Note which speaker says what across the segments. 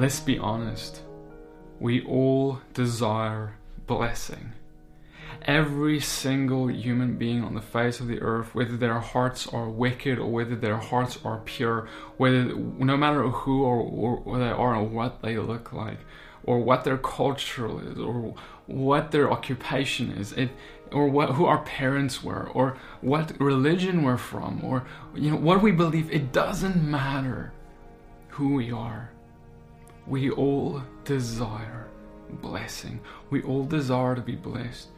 Speaker 1: let's be honest. We all desire blessing. Every single human being on the face of the earth, whether their hearts are wicked or whether their hearts are pure, whether no matter who or, or they are or what they look like, or what their culture is, or what their occupation is, it, or what who our parents were, or what religion we're from, or you know what we believe. It doesn't matter who we are. We all desire blessing. We all desire to be blessed.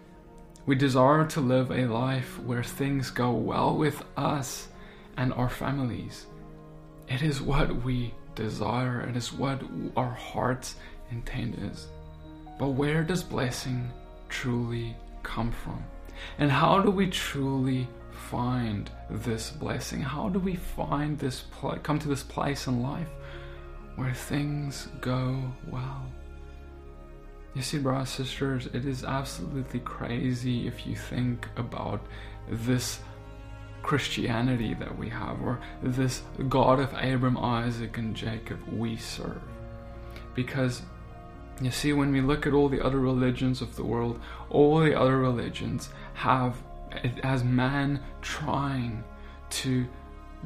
Speaker 1: We desire to live a life where things go well with us and our families. It is what we desire, it is what our heart's intent is. But where does blessing truly come from? And how do we truly find this blessing? How do we find this pl- come to this place in life where things go well? You see, brothers sisters, it is absolutely crazy if you think about this Christianity that we have, or this God of Abram, Isaac, and Jacob we serve. Because you see, when we look at all the other religions of the world, all the other religions have, as man trying to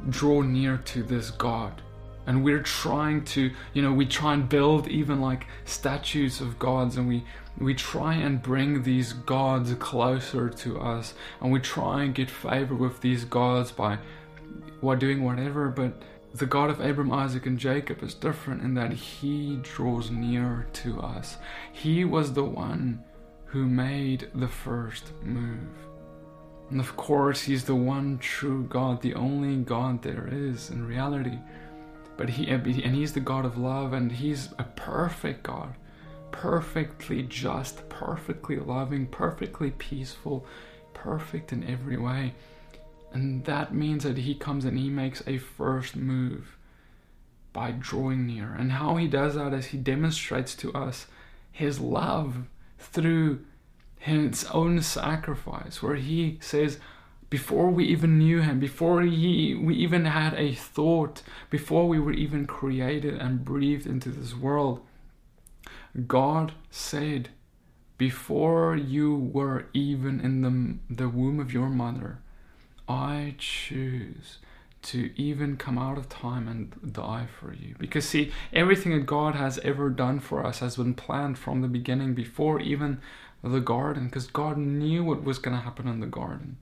Speaker 1: draw near to this God and we're trying to you know we try and build even like statues of gods and we we try and bring these gods closer to us and we try and get favor with these gods by what doing whatever but the God of Abram, Isaac, and Jacob is different in that he draws near to us. He was the one who made the first move. And of course, he's the one true God, the only God there is in reality. But he and he's the God of love and he's a perfect God. Perfectly just, perfectly loving, perfectly peaceful, perfect in every way. And that means that he comes and he makes a first move by drawing near. And how he does that is he demonstrates to us his love through his own sacrifice, where he says, before we even knew him, before he, we even had a thought, before we were even created and breathed into this world, God said, before you were even in the, the womb of your mother, I choose to even come out of time and die for you. Because, see, everything that God has ever done for us has been planned from the beginning, before even the garden, because God knew what was going to happen in the garden.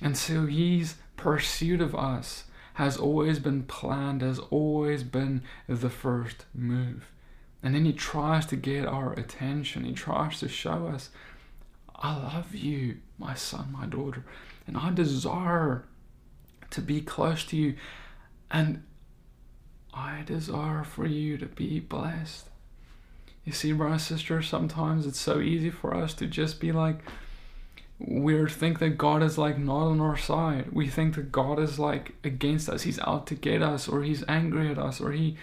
Speaker 1: And so his pursuit of us has always been planned, has always been the first move. And then he tries to get our attention. He tries to show us, I love you, my son, my daughter, and I desire to be close to you. And I desire for you to be blessed. You see, brother, sister, sometimes it's so easy for us to just be like, we think that God is like not on our side. We think that God is like against us. He's out to get us, or he's angry at us, or he,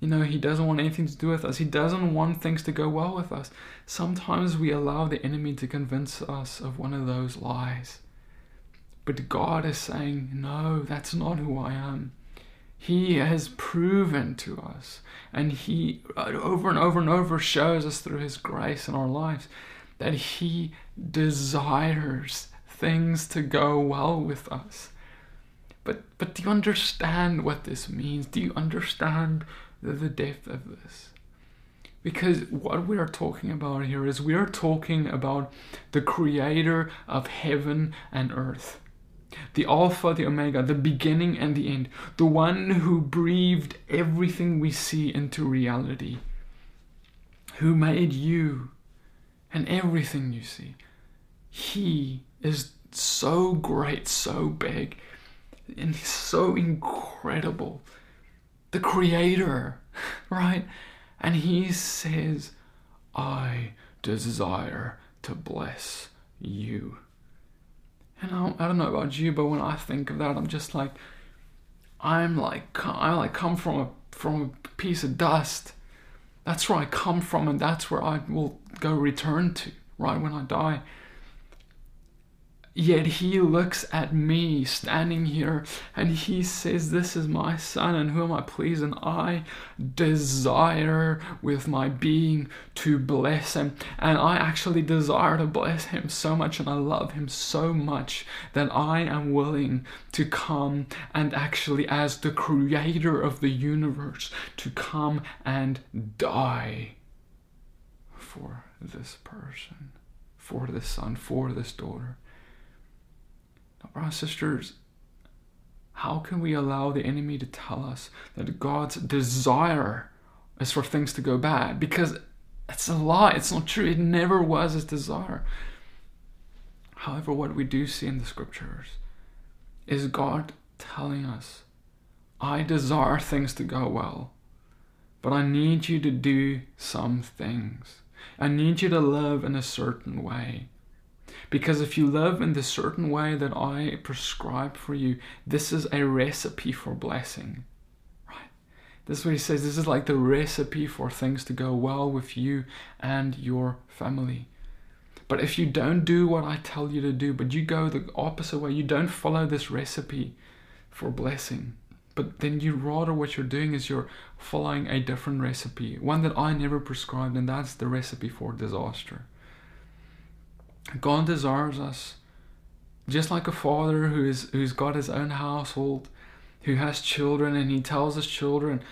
Speaker 1: you know, he doesn't want anything to do with us. He doesn't want things to go well with us. Sometimes we allow the enemy to convince us of one of those lies. But God is saying, no, that's not who I am. He has proven to us, and He uh, over and over and over shows us through His grace in our lives that He desires things to go well with us. But but do you understand what this means? Do you understand the, the depth of this? Because what we are talking about here is we are talking about the creator of heaven and earth. The Alpha, the Omega, the beginning and the end. The one who breathed everything we see into reality. Who made you and everything you see. He is so great, so big, and so incredible. The Creator, right? And He says, I desire to bless you. And I, I don't know about you, but when I think of that, I'm just like, I'm like, I like come from a from a piece of dust that's where I come from, and that's where I will go return to, right when I die. Yet he looks at me standing here and he says, This is my son in whom I please, and I desire with my being to bless him. And I actually desire to bless him so much, and I love him so much that I am willing to come and actually, as the creator of the universe, to come and die for this person, for this son, for this daughter. Brothers sisters, how can we allow the enemy to tell us that God's desire is for things to go bad? Because it's a lie. It's not true. It never was his desire. However, what we do see in the scriptures is God telling us, I desire things to go well, but I need you to do some things. I need you to live in a certain way. Because if you live in the certain way that I prescribe for you, this is a recipe for blessing. Right? This is what he says. This is like the recipe for things to go well with you and your family. But if you don't do what I tell you to do, but you go the opposite way, you don't follow this recipe for blessing, but then you rather what you're doing is you're following a different recipe, one that I never prescribed, and that's the recipe for disaster. God desires us just like a father who is who's got his own household, who has children, and he tells his children,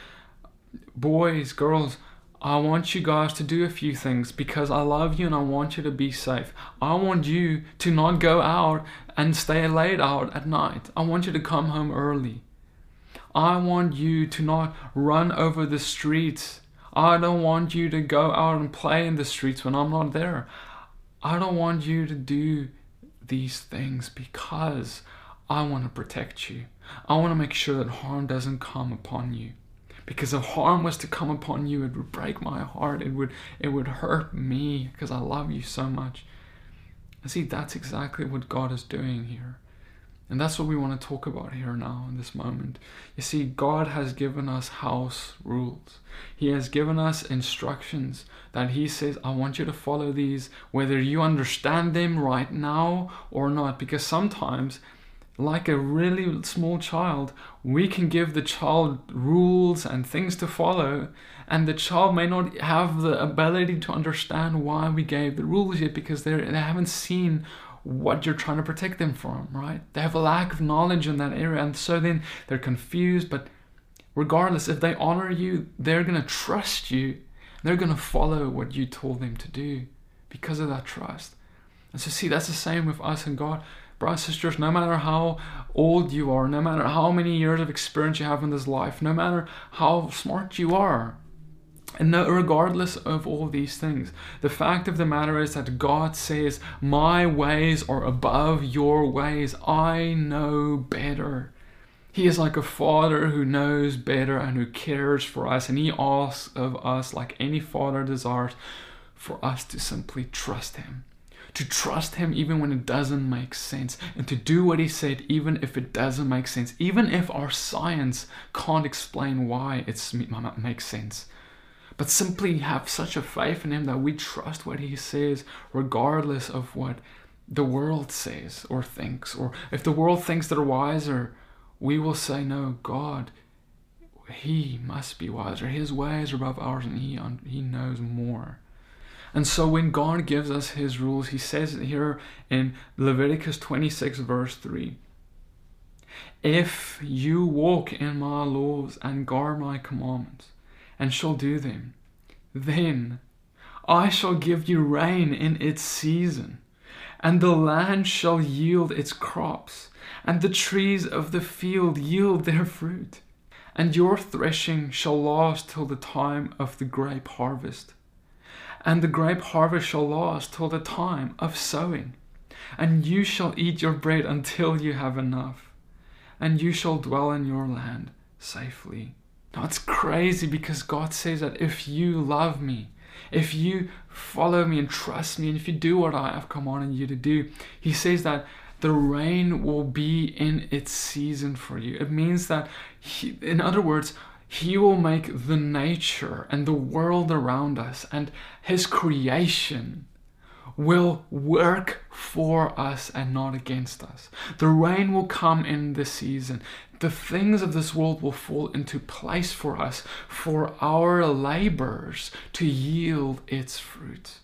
Speaker 1: boys, girls, I want you guys to do a few things because I love you and I want you to be safe. I want you to not go out and stay late out at night. I want you to come home early. I want you to not run over the streets. I don't want you to go out and play in the streets when I'm not there. I don't want you to do these things because I want to protect you. I want to make sure that harm doesn't come upon you. Because if harm was to come upon you, it would break my heart. It would it would hurt me because I love you so much. And see, that's exactly what God is doing here. And that's what we want to talk about here now in this moment. You see, God has given us house rules. He has given us instructions that He says, I want you to follow these, whether you understand them right now or not. Because sometimes, like a really small child, we can give the child rules and things to follow, and the child may not have the ability to understand why we gave the rules yet because they haven't seen what you're trying to protect them from, right? They have a lack of knowledge in that area, and so then they're confused. But regardless, if they honor you, they're going to trust you. They're going to follow what you told them to do because of that trust. And so, see, that's the same with us and God. Brothers and sisters, no matter how old you are, no matter how many years of experience you have in this life, no matter how smart you are, and regardless of all these things, the fact of the matter is that God says, My ways are above your ways. I know better. He is like a father who knows better and who cares for us, and he asks of us, like any father desires, for us to simply trust him. To trust him even when it doesn't make sense, and to do what he said even if it doesn't make sense, even if our science can't explain why it makes sense but simply have such a faith in Him that we trust what He says, regardless of what the world says or thinks. Or if the world thinks they're wiser, we will say, No, God, He must be wiser. His ways are above ours, and He, he knows more. And so when God gives us His rules, He says it here in Leviticus 26, verse 3. If you walk in my laws and guard my commandments, and shall do them. Then I shall give you rain in its season, and the land shall yield its crops, and the trees of the field yield their fruit. And your threshing shall last till the time of the grape harvest, and the grape harvest shall last till the time of sowing. And you shall eat your bread until you have enough, and you shall dwell in your land safely. It's crazy because God says that if you love me, if you follow me and trust me, and if you do what I have commanded you to do, He says that the rain will be in its season for you. It means that, he, in other words, He will make the nature and the world around us and His creation will work for us and not against us. The rain will come in this season. The things of this world will fall into place for us, for our labors to yield its fruit.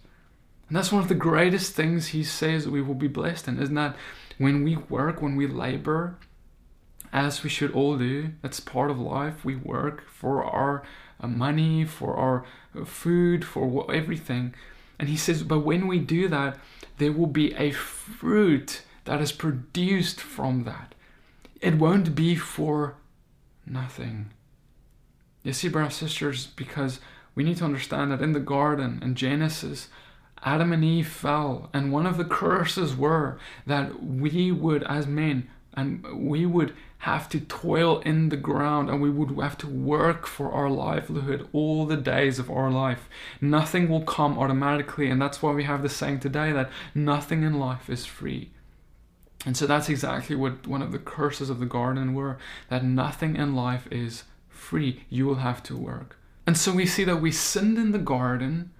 Speaker 1: And that's one of the greatest things he says we will be blessed in, isn't that when we work, when we labor, as we should all do, that's part of life. We work for our uh, money, for our uh, food, for everything. And he says, but when we do that, there will be a fruit that is produced from that. It won't be for nothing. You see, brothers and sisters, because we need to understand that in the garden, in Genesis, Adam and Eve fell, and one of the curses were that we would, as men, and we would have to toil in the ground and we would have to work for our livelihood all the days of our life. Nothing will come automatically, and that's why we have the saying today that nothing in life is free. And so that's exactly what one of the curses of the garden were that nothing in life is free. You will have to work. And so we see that we sinned in the garden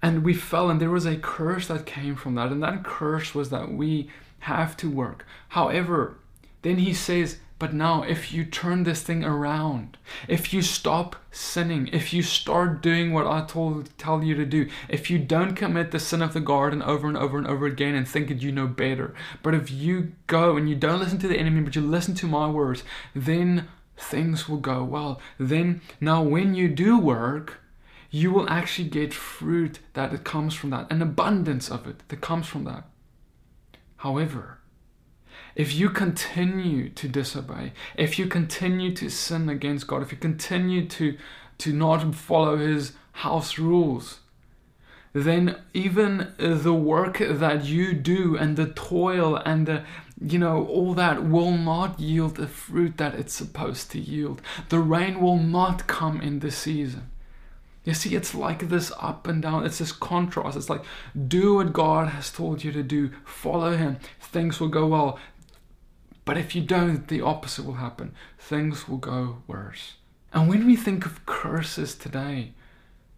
Speaker 1: and we fell, and there was a curse that came from that. And that curse was that we have to work. However, then he says, but now, if you turn this thing around, if you stop sinning, if you start doing what I told tell you to do, if you don't commit the sin of the garden over and over and over again and think that you know better, but if you go and you don't listen to the enemy, but you listen to my words, then things will go well. Then now when you do work, you will actually get fruit that comes from that, an abundance of it that comes from that. However, if you continue to disobey, if you continue to sin against God, if you continue to, to not follow His house rules, then even the work that you do and the toil and the you know all that will not yield the fruit that it's supposed to yield the rain will not come in this season you see, it's like this up and down. It's this contrast. It's like, do what God has told you to do, follow Him, things will go well. But if you don't, the opposite will happen. Things will go worse. And when we think of curses today,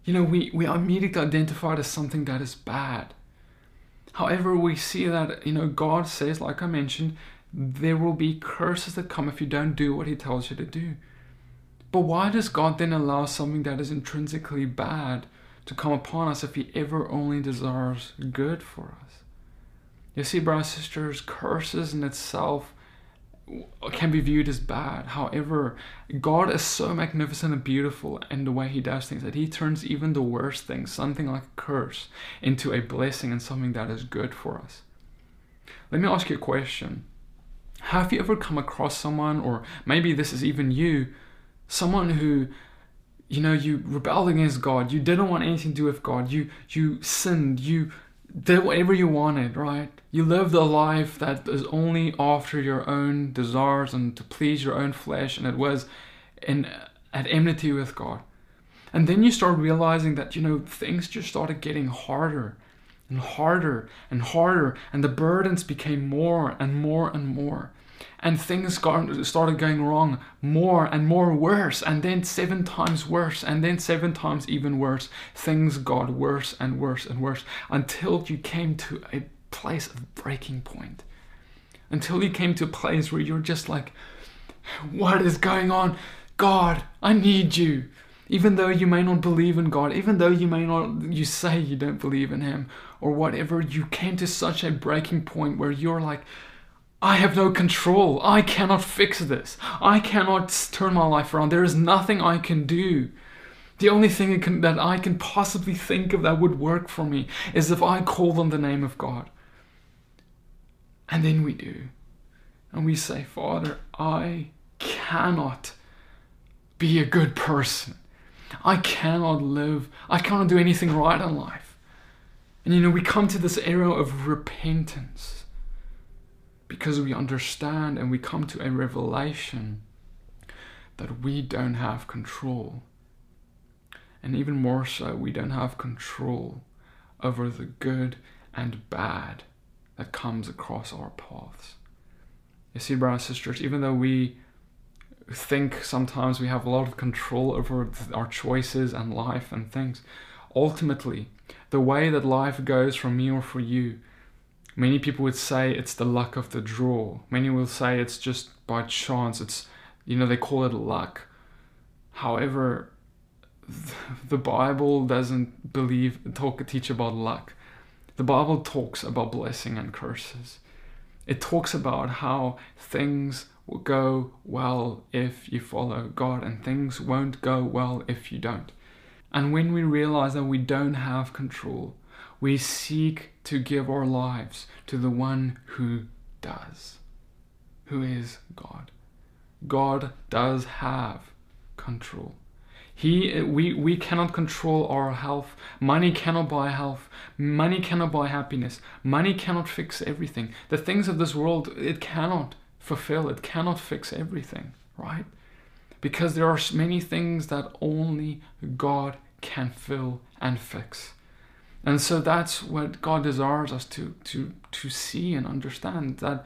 Speaker 1: you know, we, we are immediately identified as something that is bad. However, we see that, you know, God says, like I mentioned, there will be curses that come if you don't do what He tells you to do. But why does God then allow something that is intrinsically bad to come upon us if He ever only desires good for us? You see, brothers and sisters, curses in itself can be viewed as bad. However, God is so magnificent and beautiful in the way He does things that He turns even the worst things, something like a curse, into a blessing and something that is good for us. Let me ask you a question. Have you ever come across someone, or maybe this is even you, someone who you know you rebelled against God, you didn't want anything to do with God, you you sinned, you did whatever you wanted, right? You lived a life that is only after your own desires and to please your own flesh, and it was in at enmity with God. And then you start realizing that you know things just started getting harder and harder and harder, and the burdens became more and more and more and things got, started going wrong more and more worse and then seven times worse and then seven times even worse. Things got worse and worse and worse until you came to a place of breaking point. Until you came to a place where you're just like what is going on? God i need you. Even though you may not believe in god even though you may not you say you don't believe in him or whatever you came to such a breaking point where you're like I have no control. I cannot fix this. I cannot turn my life around. There is nothing I can do. The only thing can, that I can possibly think of that would work for me is if I call on the name of God. And then we do. And we say, Father, I cannot be a good person. I cannot live. I cannot do anything right in life. And you know, we come to this era of repentance because we understand and we come to a revelation that we don't have control. And even more so, we don't have control over the good and bad that comes across our paths. You see, brothers and sisters, even though we think sometimes we have a lot of control over our choices and life and things, ultimately, the way that life goes for me or for you, many people would say it's the luck of the draw. Many will say it's just by chance. It's, you know, they call it luck. However, the Bible doesn't believe talk teach about luck. The Bible talks about blessing and curses. It talks about how things will go well if you follow God and things won't go well if you don't. And when we realize that we don't have control, we seek to give our lives to the one who does, who is God. God does have control. He, we, we cannot control our health. Money cannot buy health. Money cannot buy happiness. Money cannot fix everything. The things of this world, it cannot fulfill. It cannot fix everything, right? Because there are many things that only God can fill and fix. And so that's what God desires us to, to, to see and understand that,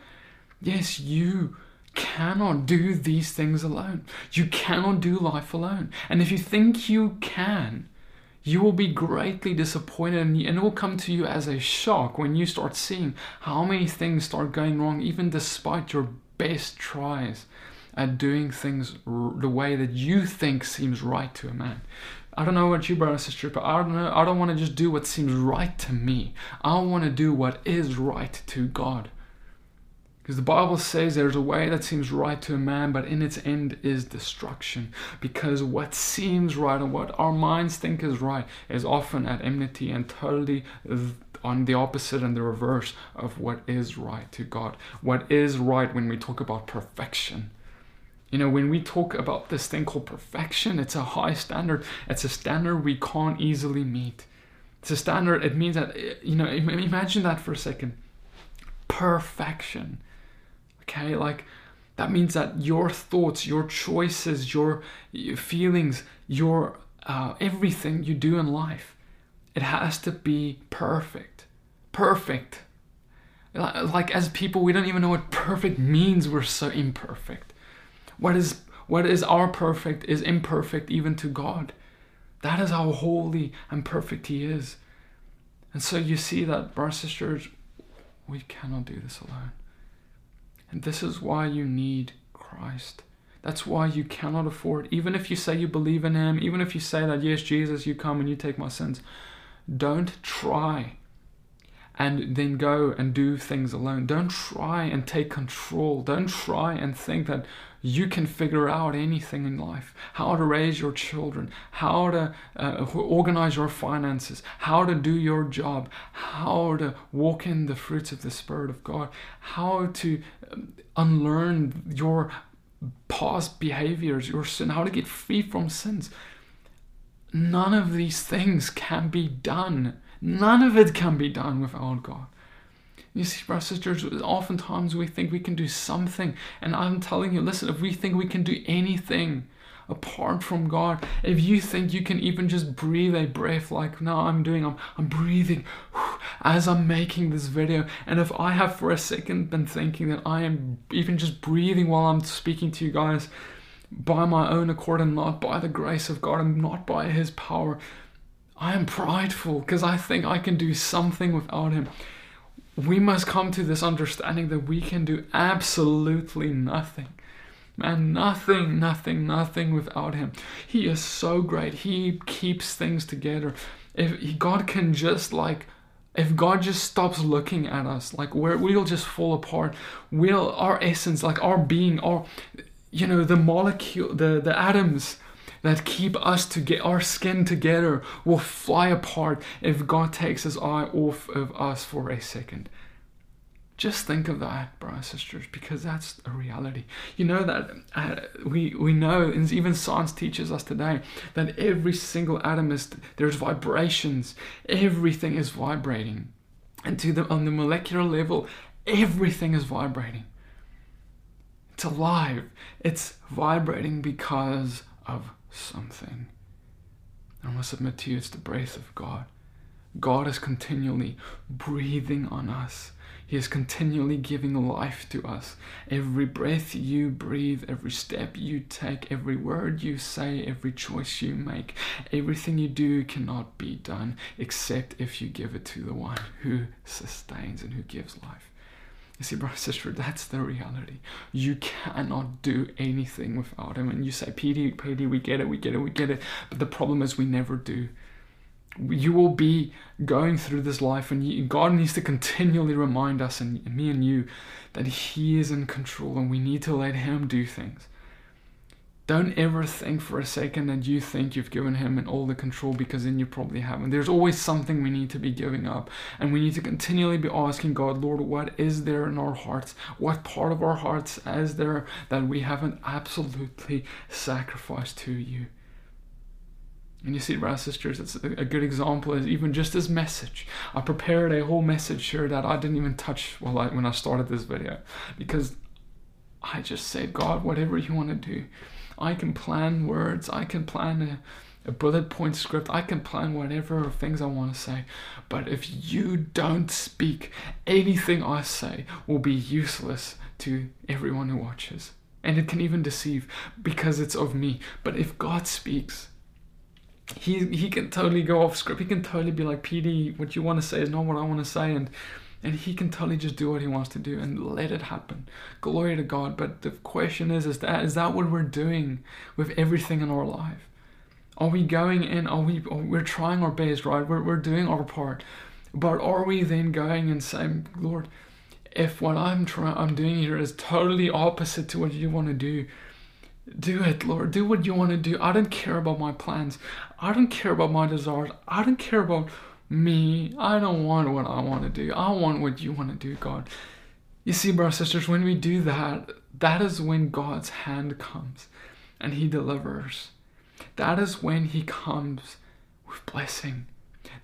Speaker 1: yes, you cannot do these things alone. You cannot do life alone. And if you think you can, you will be greatly disappointed and it will come to you as a shock when you start seeing how many things start going wrong, even despite your best tries at doing things the way that you think seems right to a man. I don't know what you, brother and sister, but I don't know. I don't want to just do what seems right to me. I want to do what is right to God. Because the Bible says there's a way that seems right to a man, but in its end is destruction. Because what seems right and what our minds think is right is often at enmity and totally on the opposite and the reverse of what is right to God. What is right when we talk about perfection. You know, when we talk about this thing called perfection, it's a high standard. It's a standard we can't easily meet. It's a standard, it means that, you know, imagine that for a second. Perfection Okay, like that means that your thoughts, your choices, your, feelings, your uh, everything you do in life, it has to be perfect. Perfect. Like as people, we don't even know what perfect means. We're so imperfect. What is what is our perfect is imperfect even to God. That is how holy and perfect He is. And so you see that, brothers and sisters, we cannot do this alone. And this is why you need Christ. That's why you cannot afford, even if you say you believe in Him, even if you say that, yes, Jesus, you come and you take my sins, don't try and then go and do things alone. Don't try and take control. Don't try and think that you can figure out anything in life how to raise your children, how to uh, organize your finances, how to do your job, how to walk in the fruits of the Spirit of God, how to um, unlearn your past behaviors, your sin, how to get free from sins. None of these things can be done None of it can be done without God. You see, brothers sisters, oftentimes we think we can do something. And I'm telling you, listen, if we think we can do anything apart from God, if you think you can even just breathe a breath like now I'm doing, I'm, I'm breathing as I'm making this video. And if I have for a second been thinking that I am even just breathing while I'm speaking to you guys by my own accord and not by the grace of God and not by His power, I am prideful because I think I can do something without him. We must come to this understanding that we can do absolutely nothing. Man, nothing, nothing, nothing without him. He is so great. He keeps things together. If God can just like if God just stops looking at us, like we we'll just fall apart. We'll our essence, like our being, our you know, the molecule, the the atoms that keep us to get our skin together will fly apart if God takes his eye off of us for a second. Just think of that, brothers and sisters, because that's a reality. You know that uh, we we know, and even science teaches us today that every single atom is there's vibrations. Everything is vibrating, and to the on the molecular level, everything is vibrating. It's alive. It's vibrating because of something. I must admit to you, it's the breath of God. God is continually breathing on us. He is continually giving life to us. Every breath you breathe, every step you take, every word you say, every choice you make, everything you do cannot be done except if you give it to the one who sustains and who gives life. You see, brother, sister, that's the reality. You cannot do anything without him. And you say, Petey, Petey, we get it, we get it, we get it. But the problem is we never do you will be going through this life, and God needs to continually remind us, and me and you, that He is in control and we need to let Him do things. Don't ever think for a second that you think you've given Him and all the control because then you probably haven't. There's always something we need to be giving up, and we need to continually be asking God, Lord, what is there in our hearts? What part of our hearts is there that we haven't absolutely sacrificed to you? And you see, brothers sisters, it's a good example is even just this message. I prepared a whole message here that I didn't even touch while I, when I started this video because I just said, God, whatever you want to do. I can plan words, I can plan a, a bullet point script, I can plan whatever things I want to say. But if you don't speak, anything I say will be useless to everyone who watches. And it can even deceive because it's of me. But if God speaks, he he can totally go off script. He can totally be like, PD, what you want to say is not what I want to say, and and he can totally just do what he wants to do and let it happen. Glory to God. But the question is, is that is that what we're doing with everything in our life? Are we going in? Are we? We're trying our best, right? We're we're doing our part, but are we then going and saying, Lord, if what I'm trying, I'm doing here is totally opposite to what you want to do? Do it, Lord. Do what you want to do. I don't care about my plans. I don't care about my desires. I don't care about me. I don't want what I want to do. I want what you want to do, God. You see, brothers and sisters, when we do that, that is when God's hand comes and He delivers. That is when He comes with blessing.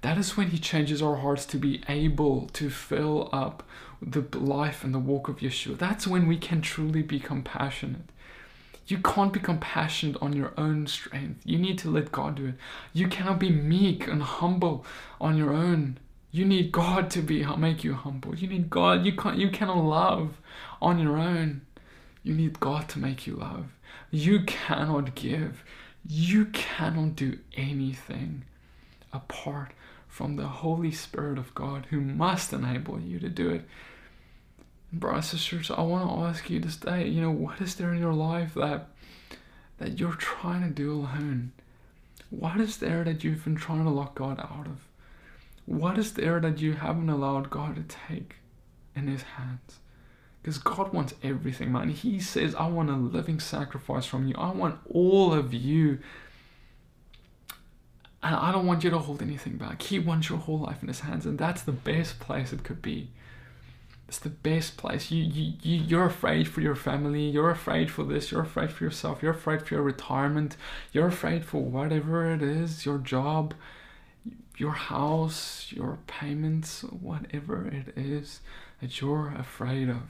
Speaker 1: That is when He changes our hearts to be able to fill up the life and the walk of Yeshua. That's when we can truly be compassionate. You can't be compassionate on your own strength. You need to let God do it. You cannot be meek and humble on your own. You need God to be make you humble. You need God. You can't. You cannot love on your own. You need God to make you love. You cannot give. You cannot do anything apart from the Holy Spirit of God who must enable you to do it brothers and sisters, I want to ask you this day, you know, what is there in your life that that you're trying to do alone? What is there that you've been trying to lock God out of? What is there that you haven't allowed God to take in His hands? Because God wants everything, man. He says, I want a living sacrifice from you. I want all of you. And I don't want you to hold anything back. He wants your whole life in His hands. And that's the best place it could be. It's the best place. You, you, you, you're afraid for your family. You're afraid for this. You're afraid for yourself. You're afraid for your retirement. You're afraid for whatever it is your job, your house, your payments, whatever it is that you're afraid of.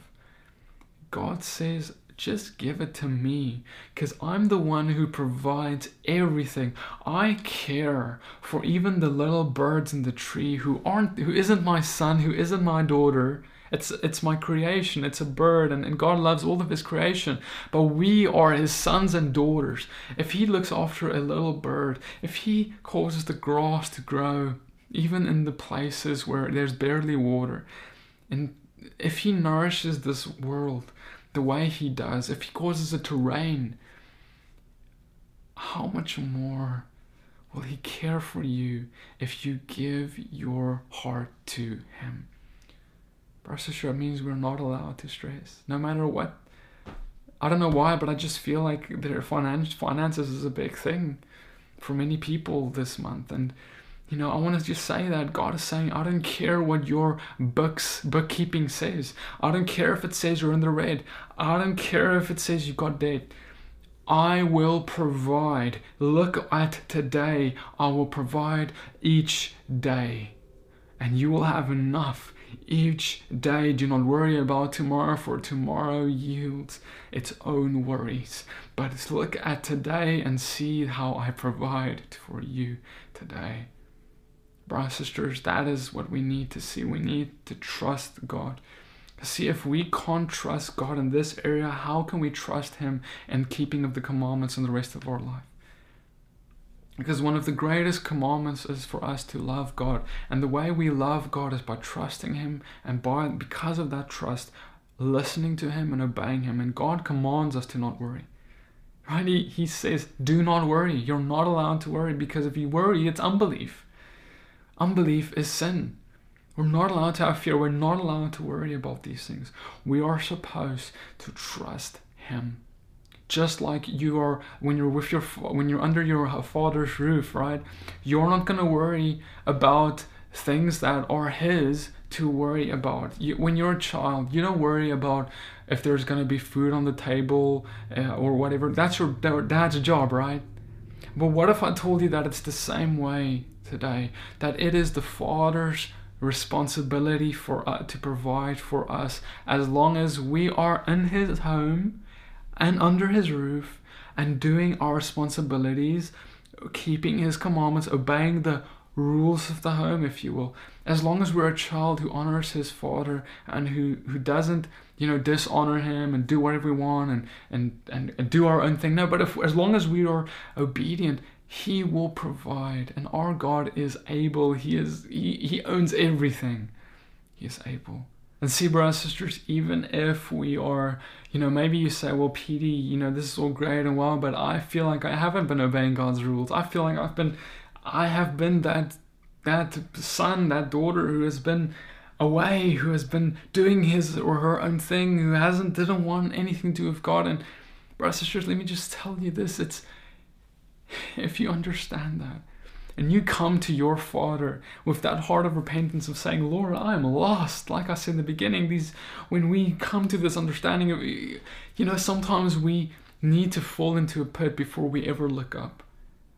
Speaker 1: God says, just give it to me because I'm the one who provides everything. I care for even the little birds in the tree who aren't who isn't my son, who isn't my daughter it's it's my creation. It's a bird, and, and God loves all of His creation. But we are His sons and daughters. If He looks after a little bird, if He causes the grass to grow, even in the places where there's barely water, and if He nourishes this world the way He does, if He causes it to rain, how much more will He care for you if you give your heart to Him? Brother means we're not allowed to stress, no matter what. I don't know why, but I just feel like their finance finances is a big thing for many people this month, and you know I want to just say that God is saying I don't care what your books bookkeeping says. I don't care if it says you're in the red. I don't care if it says you got debt. I will provide. Look at today. I will provide each day. And you will have enough each day. Do not worry about tomorrow, for tomorrow yields its own worries. But look at today and see how I provide for you today. Brothers sisters, that is what we need to see. We need to trust God. See, if we can't trust God in this area, how can we trust Him in keeping of the commandments in the rest of our life? Because one of the greatest commandments is for us to love God. And the way we love God is by trusting Him and by because of that trust, listening to Him and obeying Him. And God commands us to not worry. Right? He, he says, Do not worry. You're not allowed to worry because if you worry, it's unbelief. Unbelief is sin. We're not allowed to have fear. We're not allowed to worry about these things. We are supposed to trust Him. Just like you are when you're with your when you're under your father's roof, right? You're not gonna worry about things that are His to worry about. You, when you're a child, you don't worry about if there's gonna be food on the table uh, or whatever. That's your dad's job, right? But what if I told you that it's the same way today? That it is the Father's responsibility for uh, to provide for us as long as we are in his home and under his roof and doing our responsibilities keeping his commandments obeying the rules of the home if you will as long as we're a child who honors his father and who who doesn't you know dishonor him and do whatever we want and and and, and do our own thing no but if as long as we are obedient he will provide, and our God is able. He is He, he owns everything. He is able. And see, brothers and sisters, even if we are, you know, maybe you say, well, PD, you know, this is all great and well, but I feel like I haven't been obeying God's rules. I feel like I've been, I have been that, that son, that daughter who has been away, who has been doing his or her own thing, who hasn't, didn't want anything to do with God. And brothers and sisters, let me just tell you this: it's if you understand that and you come to your father with that heart of repentance of saying lord i am lost. Like i said in the beginning these when we come to this understanding of you know sometimes we need to fall into a pit before we ever look up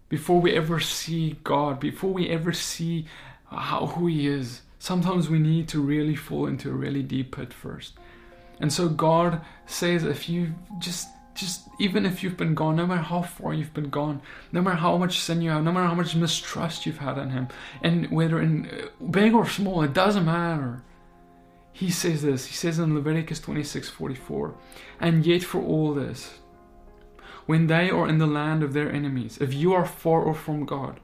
Speaker 1: before we ever see god before we ever see how who he is. Sometimes we need to really fall into a really deep pit first. And so god says if you just just even if you've been gone, no matter how far you've been gone, no matter how much sin you have, no matter how much mistrust you've had in Him, and whether in uh, big or small, it doesn't matter. He says this. He says in Leviticus 26:44, and yet for all this, when they are in the land of their enemies, if you are far off from God,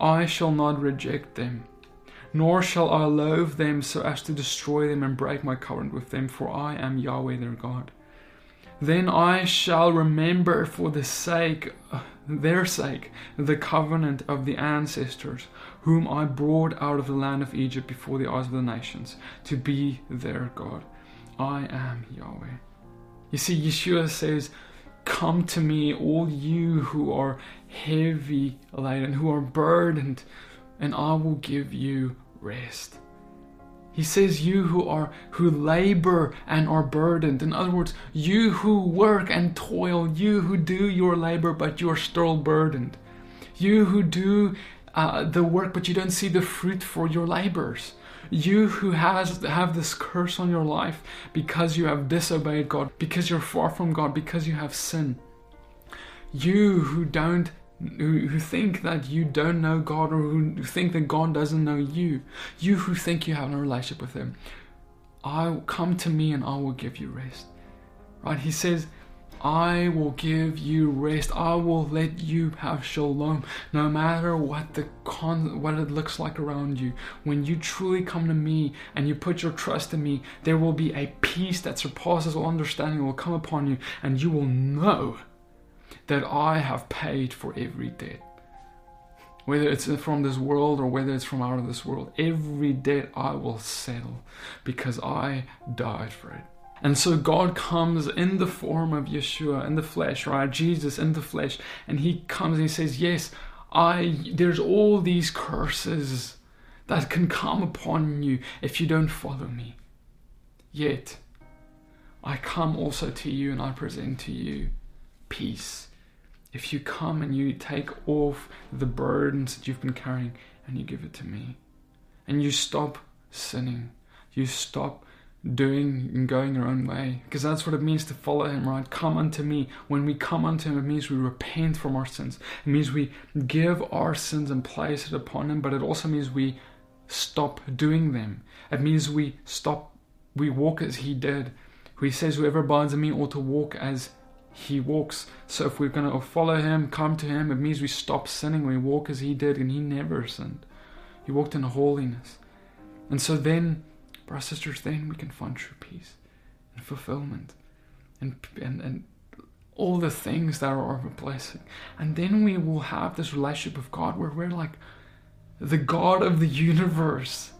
Speaker 1: I shall not reject them, nor shall I loathe them so as to destroy them and break my covenant with them, for I am Yahweh their God. Then I shall remember for the sake, their sake, the covenant of the ancestors, whom I brought out of the land of Egypt before the eyes of the nations, to be their God. I am Yahweh. You see, Yeshua says, Come to me, all you who are heavy laden, who are burdened, and I will give you rest. He says, You who are who labor and are burdened. In other words, you who work and toil, you who do your labor, but you're still burdened. You who do uh, the work, but you don't see the fruit for your labors. You who has have this curse on your life because you have disobeyed God, because you're far from God, because you have sin. You who don't who, who think that you don't know God or who think that God doesn't know you, you who think you have no relationship with Him, I come to me and I will give you rest. Right? He says, I will give you rest. I will let you have shalom, no matter what the con- what it looks like around you. When you truly come to me and you put your trust in me, there will be a peace that surpasses all understanding will come upon you, and you will know that I have paid for every debt. Whether it's from this world or whether it's from out of this world, every debt I will settle because I died for it. And so God comes in the form of Yeshua in the flesh, right? Jesus in the flesh, and he comes and he says, "Yes, I there's all these curses that can come upon you if you don't follow me. Yet I come also to you and I present to you peace if you come and you take off the burdens that you've been carrying and you give it to me, and you stop sinning, you stop doing and going your own way, because that's what it means to follow Him, right? Come unto me. When we come unto Him, it means we repent from our sins. It means we give our sins and place it upon Him, but it also means we stop doing them. It means we stop we walk as he did. He says, Whoever abides in me ought to walk as he walks. So if we're going to follow him, come to him, it means we stop sinning. We walk as he did, and he never sinned. He walked in holiness. And so then, brothers and sisters, then we can find true peace and fulfillment and, and, and all the things that are of a blessing. And then we will have this relationship with God where we're like the God of the universe,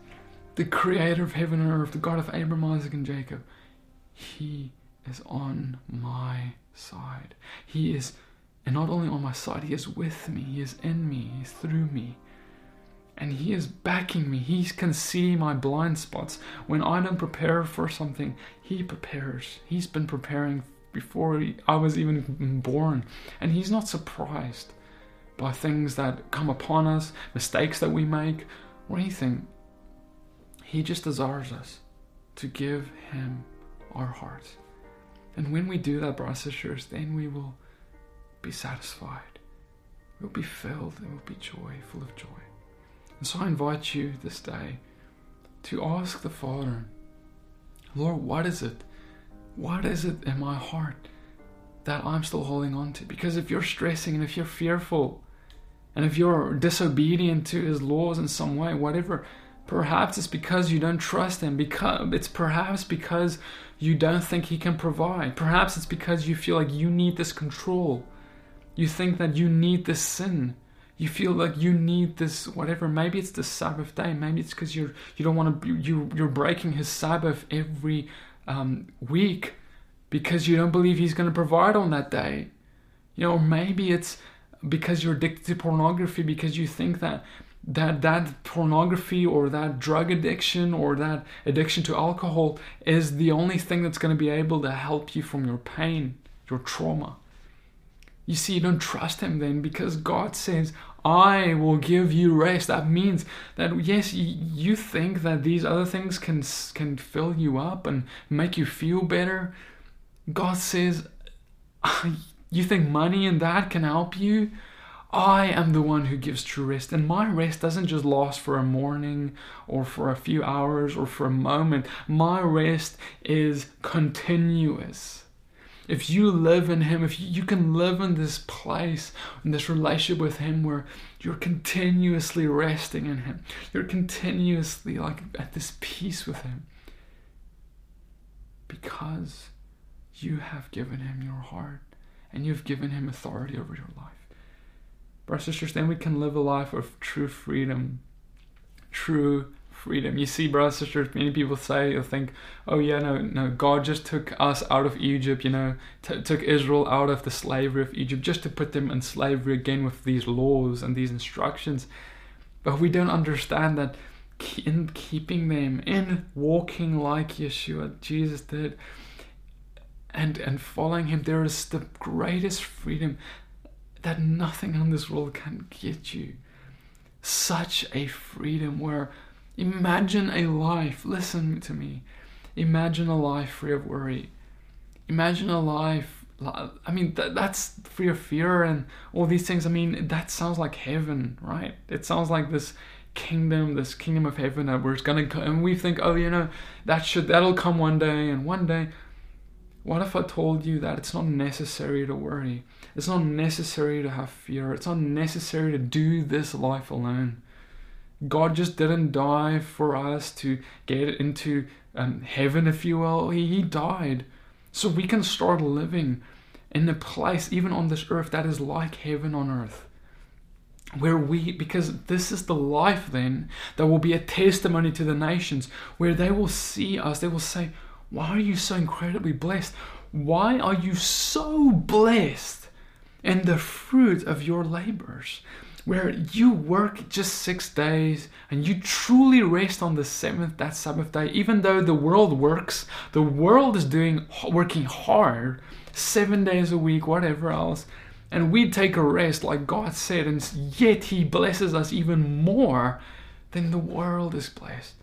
Speaker 1: the creator of heaven and earth, the God of Abraham, Isaac, and Jacob. He is on my side. He is, and not only on my side, He is with me, He is in me, He's through me. And He is backing me. He can see my blind spots. When I don't prepare for something, He prepares. He's been preparing before I was even born. And He's not surprised by things that come upon us, mistakes that we make, or anything. He just desires us to give Him our hearts. And when we do that, brothers and sisters, then we will be satisfied. We'll be filled and we'll be joy, full of joy. And so I invite you this day to ask the Father, Lord, what is it? What is it in my heart that I'm still holding on to? Because if you're stressing and if you're fearful and if you're disobedient to His laws in some way, whatever, perhaps it's because you don't trust Him. Because it's perhaps because you don't think He can provide. Perhaps it's because you feel like you need this control. You think that you need this sin. You feel like you need this whatever. Maybe it's the Sabbath day. Maybe it's because you're you don't want to you you're breaking His Sabbath every um, week because you don't believe He's going to provide on that day. You know, maybe it's because you're addicted to pornography because you think that that that pornography or that drug addiction or that addiction to alcohol is the only thing that's going to be able to help you from your pain, your trauma. You see, you don't trust him then because God says, I will give you rest. That means that yes, you think that these other things can can fill you up and make you feel better. God says, you think money and that can help you? I am the one who gives true rest, and my rest doesn't just last for a morning or for a few hours or for a moment. My rest is continuous. If you live in Him, if you can live in this place, in this relationship with Him where you're continuously resting in Him, you're continuously like at this peace with Him because you have given Him your heart and you've given Him authority over your life. Brothers and sisters, then we can live a life of true freedom. True freedom. You see, brothers and sisters, many people say or think, oh yeah, no, no, God just took us out of Egypt, you know, t- took Israel out of the slavery of Egypt just to put them in slavery again with these laws and these instructions. But we don't understand that in keeping them, in walking like Yeshua, Jesus did, and and following him, there is the greatest freedom that nothing in this world can get you. Such a freedom where imagine a life, listen to me, imagine a life free of worry. Imagine a life, I mean, that, that's free of fear and all these things. I mean, that sounds like heaven, right? It sounds like this kingdom, this kingdom of heaven that we're gonna come, and we think, oh, you know, that should that'll come one day, and one day. What if I told you that it's not necessary to worry? It's not necessary to have fear. It's not necessary to do this life alone. God just didn't die for us to get into um, heaven, if you will. He, he died so we can start living in a place, even on this earth, that is like heaven on earth. Where we, because this is the life then that will be a testimony to the nations, where they will see us, they will say, Why are you so incredibly blessed? Why are you so blessed? and the fruit of your labors, where you work just six days and you truly rest on the seventh, that Sabbath day, even though the world works, the world is doing working hard, seven days a week, whatever else, and we take a rest like God said, and yet He blesses us even more than the world is blessed.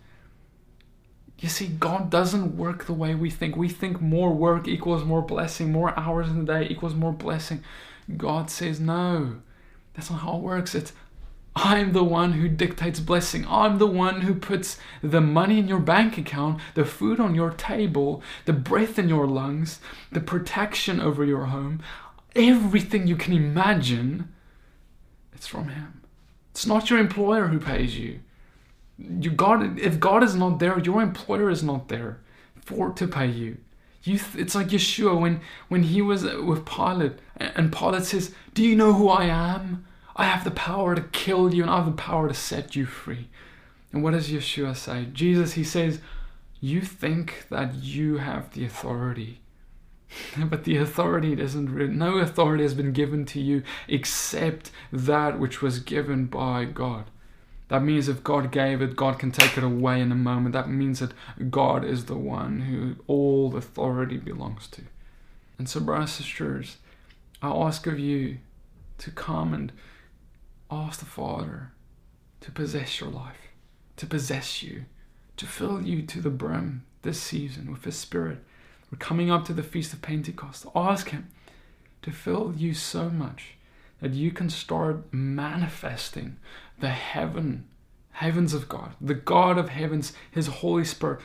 Speaker 1: You see, God doesn't work the way we think. We think more work equals more blessing, more hours in the day equals more blessing. God says, no, that's not how it works. It's, I'm the one who dictates blessing. I'm the one who puts the money in your bank account, the food on your table, the breath in your lungs, the protection over your home. Everything you can imagine, it's from Him. It's not your employer who pays you. You God, if God is not there, your employer is not there for to pay you. You, it's like Yeshua when when he was with Pilate, and Pilate says, "Do you know who I am? I have the power to kill you, and I have the power to set you free." And what does Yeshua say? Jesus, he says, "You think that you have the authority." but the authority isn't no authority has been given to you except that which was given by God. That means if God gave it, God can take it away in a moment. That means that God is the one who all authority belongs to. And so, brothers and sisters, I ask of you to come and ask the Father to possess your life, to possess you, to fill you to the brim this season with His Spirit. We're coming up to the Feast of Pentecost. Ask Him to fill you so much that you can start manifesting the heaven, heavens of God, the God of heavens, His Holy Spirit.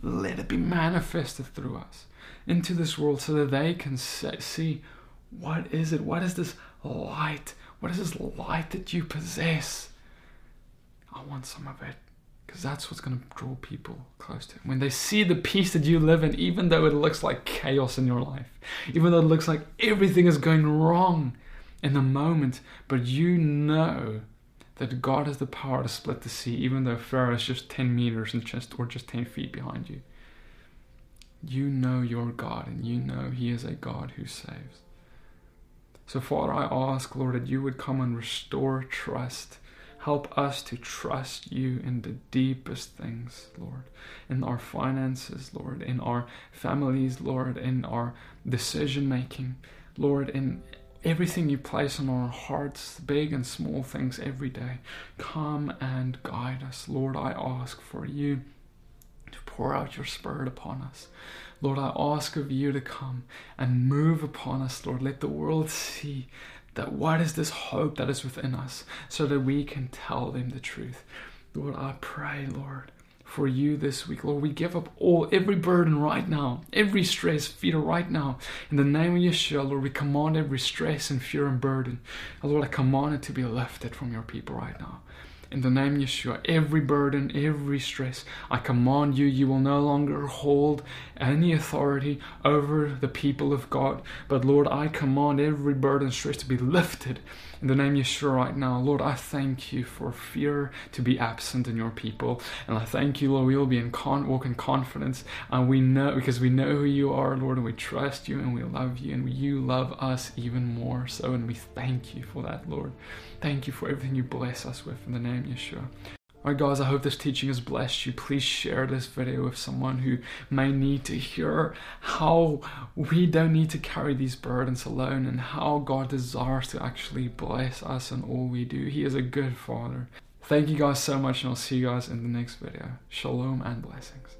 Speaker 1: Let it be manifested through us into this world so that they can see what is it? What is this light? What is this light that you possess? I want some of it because that's what's going to draw people close to Him. When they see the peace that you live in, even though it looks like chaos in your life, even though it looks like everything is going wrong in the moment, but you know that God has the power to split the sea, even though Pharaoh is just 10 meters and just or just 10 feet behind you. You know your God, and you know He is a God who saves. So, Father, I ask, Lord, that you would come and restore trust. Help us to trust you in the deepest things, Lord, in our finances, Lord, in our families, Lord, in our decision making, Lord, in everything you place on our hearts, big and small things every day. Come and guide us. Lord, I ask for you to pour out your Spirit upon us. Lord, I ask of you to come and move upon us, Lord. Let the world see that what is this hope that is within us so that we can tell them the truth. Lord, I pray, Lord, for you this week. Lord, we give up all, every burden right now, every stress, fear right now. In the name of Yeshua, Lord, we command every stress and fear and burden. Lord, I command it to be lifted from your people right now. In the name Yeshua, every burden, every stress, I command you, you will no longer hold any authority over the people of God. But Lord, I command every burden, stress to be lifted in the name Yeshua right now. Lord, I thank you for fear to be absent in your people. And I thank you, Lord, we will be in con- walk in confidence. And we know, because we know who you are, Lord, and we trust you and we love you and you love us even more so. And we thank you for that, Lord. Thank you for everything you bless us with in the name Yeshua. Alright, guys, I hope this teaching has blessed you. Please share this video with someone who may need to hear how we don't need to carry these burdens alone and how God desires to actually bless us in all we do. He is a good Father. Thank you guys so much, and I'll see you guys in the next video. Shalom and blessings.